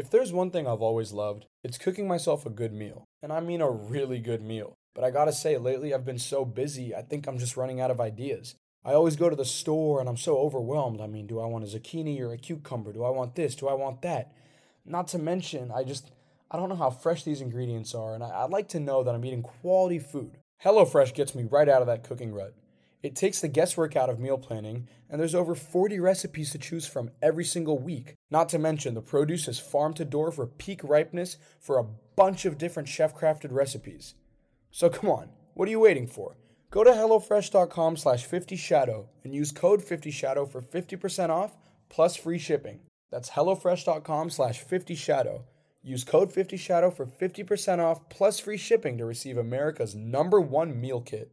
If there's one thing I've always loved, it's cooking myself a good meal. And I mean a really good meal. But I gotta say, lately I've been so busy, I think I'm just running out of ideas. I always go to the store and I'm so overwhelmed. I mean, do I want a zucchini or a cucumber? Do I want this? Do I want that? Not to mention, I just, I don't know how fresh these ingredients are, and I, would like to know that I'm eating quality food. HelloFresh gets me right out of that cooking rut. It takes the guesswork out of meal planning, and there's over 40 recipes to choose from every single week. Not to mention, the produce is farm to door for peak ripeness for a bunch of different chef crafted recipes. So come on, what are you waiting for? Go to HelloFresh.com slash 50shadow and use code 50shadow for 50% off plus free shipping. That's HelloFresh.com slash 50shadow. Use code 50shadow for 50% off plus free shipping to receive America's number one meal kit.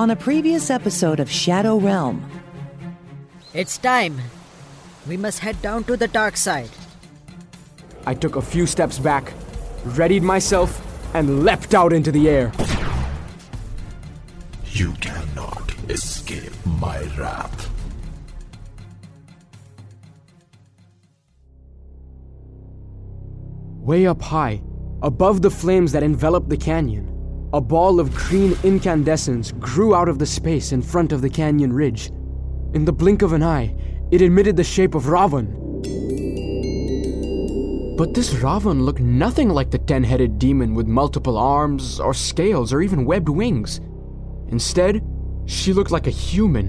On a previous episode of Shadow Realm, it's time. We must head down to the dark side. I took a few steps back, readied myself, and leapt out into the air. You cannot escape my wrath. Way up high, above the flames that enveloped the canyon, a ball of green incandescence grew out of the space in front of the canyon ridge. In the blink of an eye, it emitted the shape of Ravan. But this Ravan looked nothing like the ten headed demon with multiple arms, or scales, or even webbed wings. Instead, she looked like a human.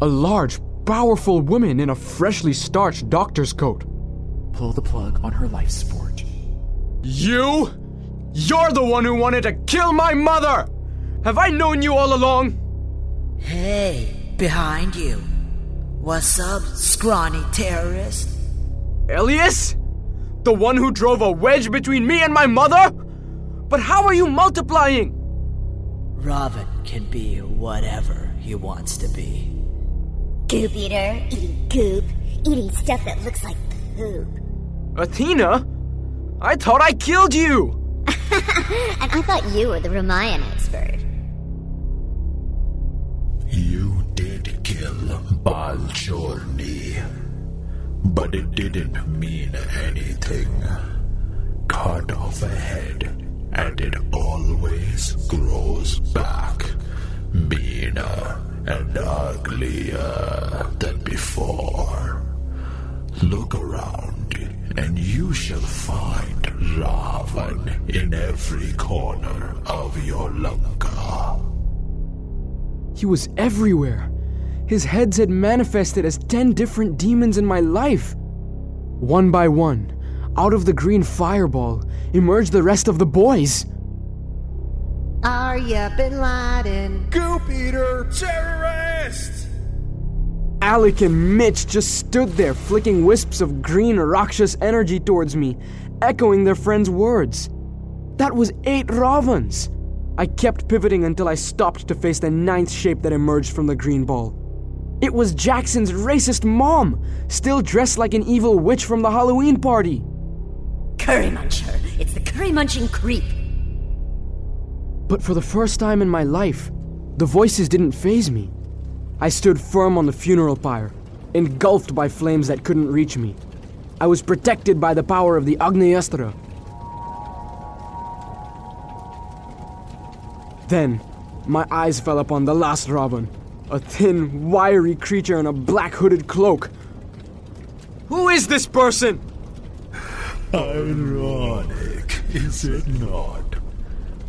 A large, powerful woman in a freshly starched doctor's coat. Pull the plug on her life support. You? You're the one who wanted to kill my mother! Have I known you all along? Hey, behind you. What's up, scrawny terrorist? Elias? The one who drove a wedge between me and my mother? But how are you multiplying? Robin can be whatever he wants to be. Goop eater, eating goop, eating stuff that looks like poop. Athena? I thought I killed you! And I thought you were the Ramayan expert. You did kill Baljorni, but it didn't mean anything. Cut off a head, and it always grows back, meaner and uglier than before. Look around and you shall find Ravan in every corner of your Lanka. He was everywhere. His heads had manifested as ten different demons in my life. One by one, out of the green fireball, emerged the rest of the boys. Arya Bin Laden? Goop Eater Terrorist! Alec and Mitch just stood there, flicking wisps of green Rakshas energy towards me, echoing their friend's words. That was eight Ravans! I kept pivoting until I stopped to face the ninth shape that emerged from the green ball. It was Jackson's racist mom, still dressed like an evil witch from the Halloween party. Curry Muncher! It's the curry munching creep! But for the first time in my life, the voices didn't phase me. I stood firm on the funeral pyre, engulfed by flames that couldn't reach me. I was protected by the power of the Agnyastra. Then, my eyes fell upon the last Ravan, a thin, wiry creature in a black hooded cloak. Who is this person? Ironic, is it not?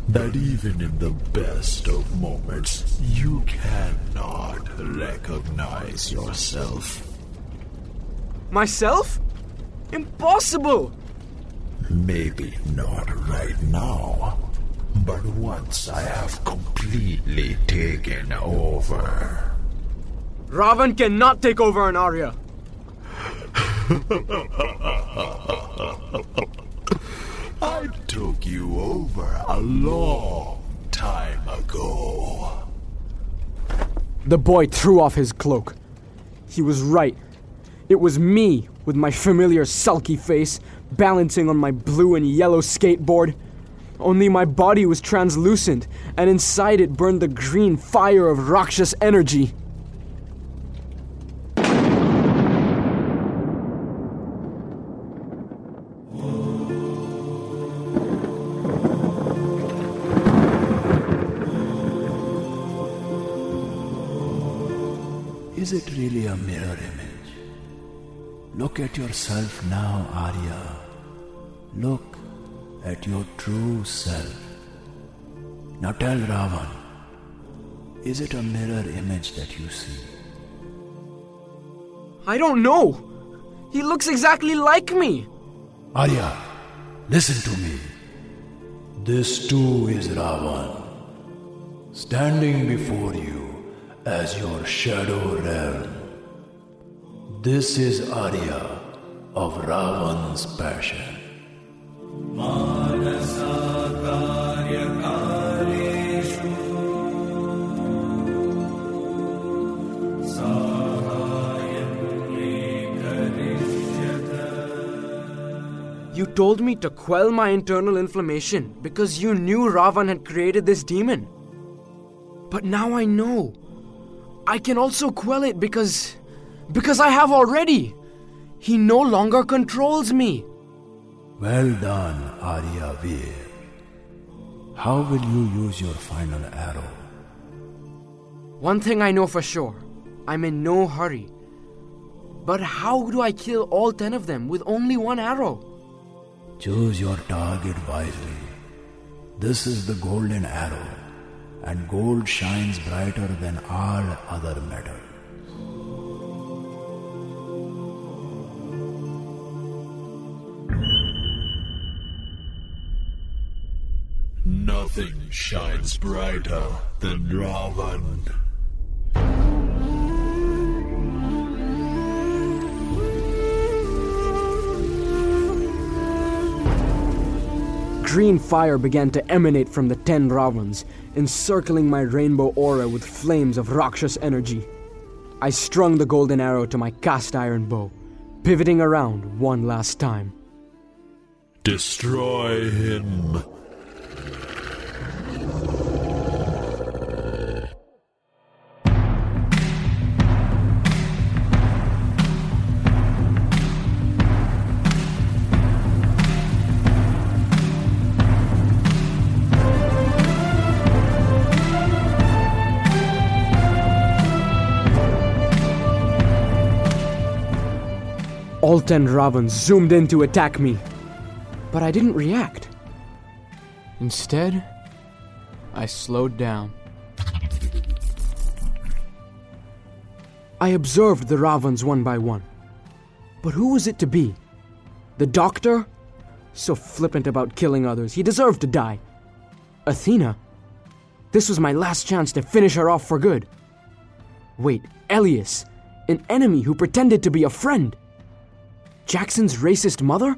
That even in the best of moments, you cannot recognize yourself. Myself? Impossible! Maybe not right now, but once I have completely taken over. Ravan cannot take over an Arya. I took you over a long time ago. The boy threw off his cloak. He was right. It was me, with my familiar sulky face, balancing on my blue and yellow skateboard. Only my body was translucent, and inside it burned the green fire of Rakshas energy. Is it really a mirror image? Look at yourself now, Arya. Look at your true self. Now tell Ravan, is it a mirror image that you see? I don't know. He looks exactly like me. Arya, listen to me. This too is Ravan, standing before you as your shadow realm. This is Arya of Ravan's passion. You told me to quell my internal inflammation because you knew Ravan had created this demon. But now I know. I can also quell it because. because I have already. He no longer controls me. Well done, Arya Veer. How will you use your final arrow? One thing I know for sure I'm in no hurry. But how do I kill all ten of them with only one arrow? Choose your target wisely. This is the golden arrow, and gold shines brighter than all other metals. Nothing shines brighter than Ravan. Green fire began to emanate from the ten Ravans, encircling my rainbow aura with flames of Rakshas energy. I strung the golden arrow to my cast iron bow, pivoting around one last time. Destroy him. All ten Ravans zoomed in to attack me, but I didn't react. Instead, I slowed down. I observed the Ravans one by one. But who was it to be? The doctor? So flippant about killing others, he deserved to die. Athena? This was my last chance to finish her off for good. Wait, Elias, an enemy who pretended to be a friend. Jackson's racist mother?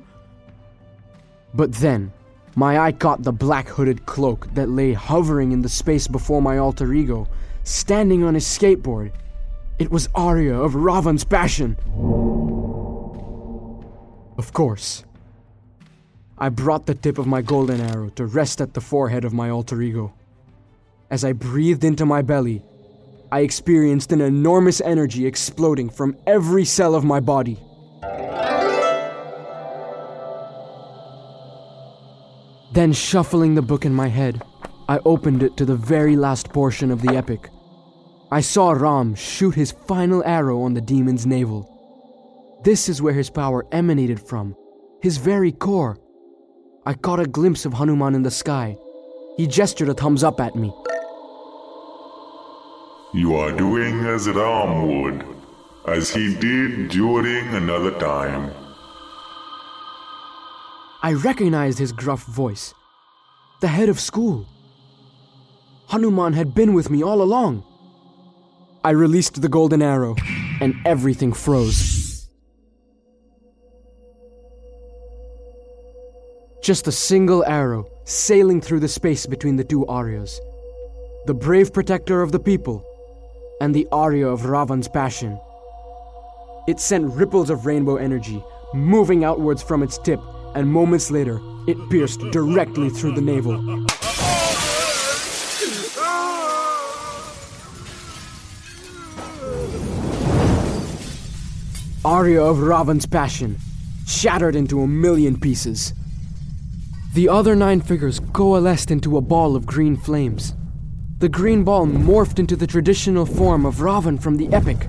But then, my eye caught the black hooded cloak that lay hovering in the space before my alter ego, standing on his skateboard. It was Arya of Ravan's passion. Of course. I brought the tip of my golden arrow to rest at the forehead of my alter ego. As I breathed into my belly, I experienced an enormous energy exploding from every cell of my body. Then, shuffling the book in my head, I opened it to the very last portion of the epic. I saw Ram shoot his final arrow on the demon's navel. This is where his power emanated from, his very core. I caught a glimpse of Hanuman in the sky. He gestured a thumbs up at me. You are doing as Ram would, as he did during another time. I recognized his gruff voice. The head of school. Hanuman had been with me all along. I released the golden arrow, and everything froze. Just a single arrow sailing through the space between the two Aryas the brave protector of the people, and the Arya of Ravan's passion. It sent ripples of rainbow energy, moving outwards from its tip and moments later, it pierced directly through the navel. Arya of Ravan's passion, shattered into a million pieces. The other nine figures coalesced into a ball of green flames. The green ball morphed into the traditional form of Ravan from the epic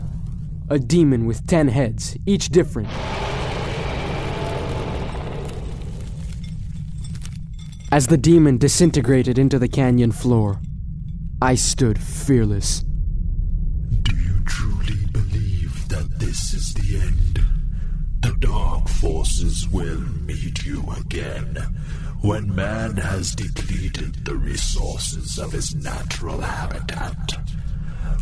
a demon with ten heads, each different. As the demon disintegrated into the canyon floor, I stood fearless. Do you truly believe that this is the end? The dark forces will meet you again when man has depleted the resources of his natural habitat.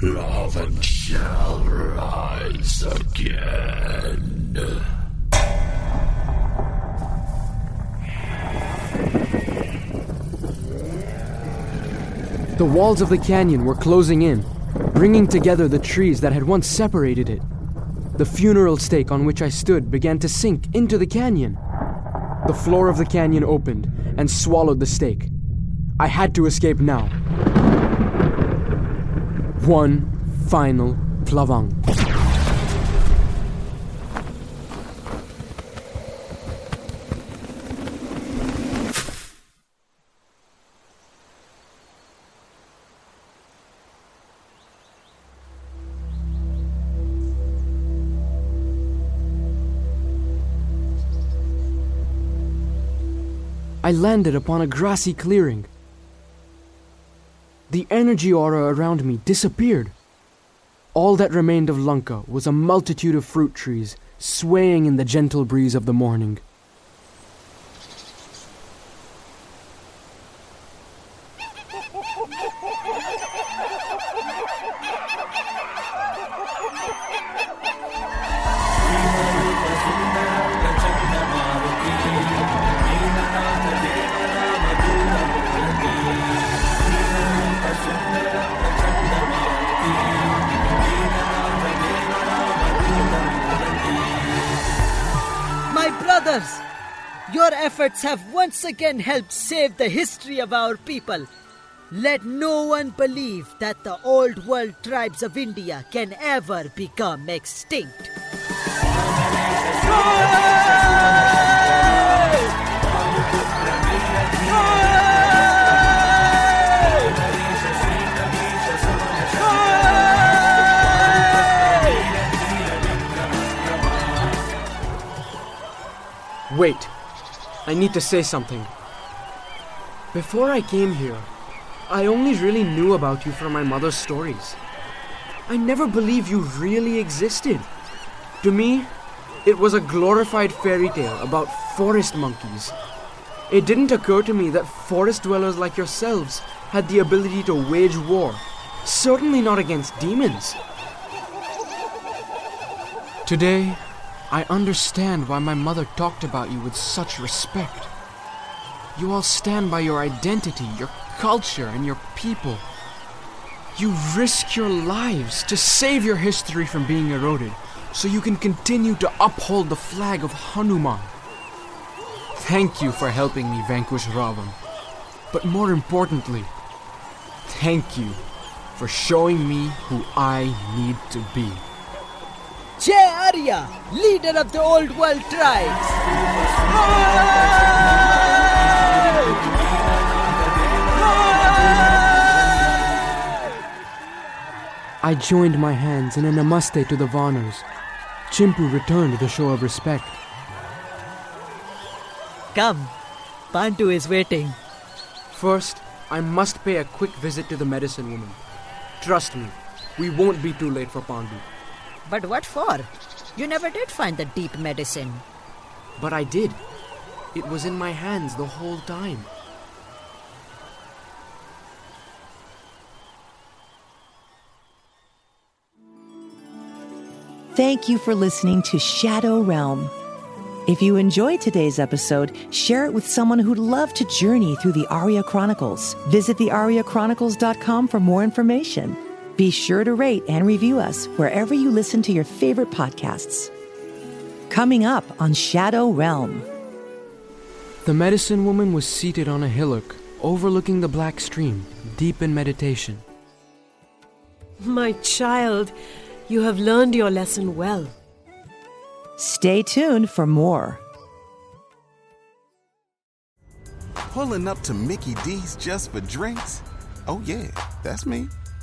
Ravan shall rise again. The walls of the canyon were closing in, bringing together the trees that had once separated it. The funeral stake on which I stood began to sink into the canyon. The floor of the canyon opened and swallowed the stake. I had to escape now. One final plavang. I landed upon a grassy clearing. The energy aura around me disappeared. All that remained of Lanka was a multitude of fruit trees swaying in the gentle breeze of the morning. Your efforts have once again helped save the history of our people. Let no one believe that the old world tribes of India can ever become extinct. Wait, I need to say something. Before I came here, I only really knew about you from my mother's stories. I never believed you really existed. To me, it was a glorified fairy tale about forest monkeys. It didn't occur to me that forest dwellers like yourselves had the ability to wage war, certainly not against demons. Today, I understand why my mother talked about you with such respect. You all stand by your identity, your culture, and your people. You risk your lives to save your history from being eroded so you can continue to uphold the flag of Hanuman. Thank you for helping me vanquish Ravan. But more importantly, thank you for showing me who I need to be. Jay Arya, leader of the Old World tribes. I joined my hands in a namaste to the Vanars. Chimpu returned the show of respect. Come, Pandu is waiting. First, I must pay a quick visit to the medicine woman. Trust me, we won't be too late for Pandu. But what for? You never did find the deep medicine. But I did. It was in my hands the whole time. Thank you for listening to Shadow Realm. If you enjoyed today's episode, share it with someone who'd love to journey through the Arya Chronicles. Visit thearyachronicles.com for more information. Be sure to rate and review us wherever you listen to your favorite podcasts. Coming up on Shadow Realm. The medicine woman was seated on a hillock overlooking the black stream, deep in meditation. My child, you have learned your lesson well. Stay tuned for more. Pulling up to Mickey D's just for drinks? Oh, yeah, that's me.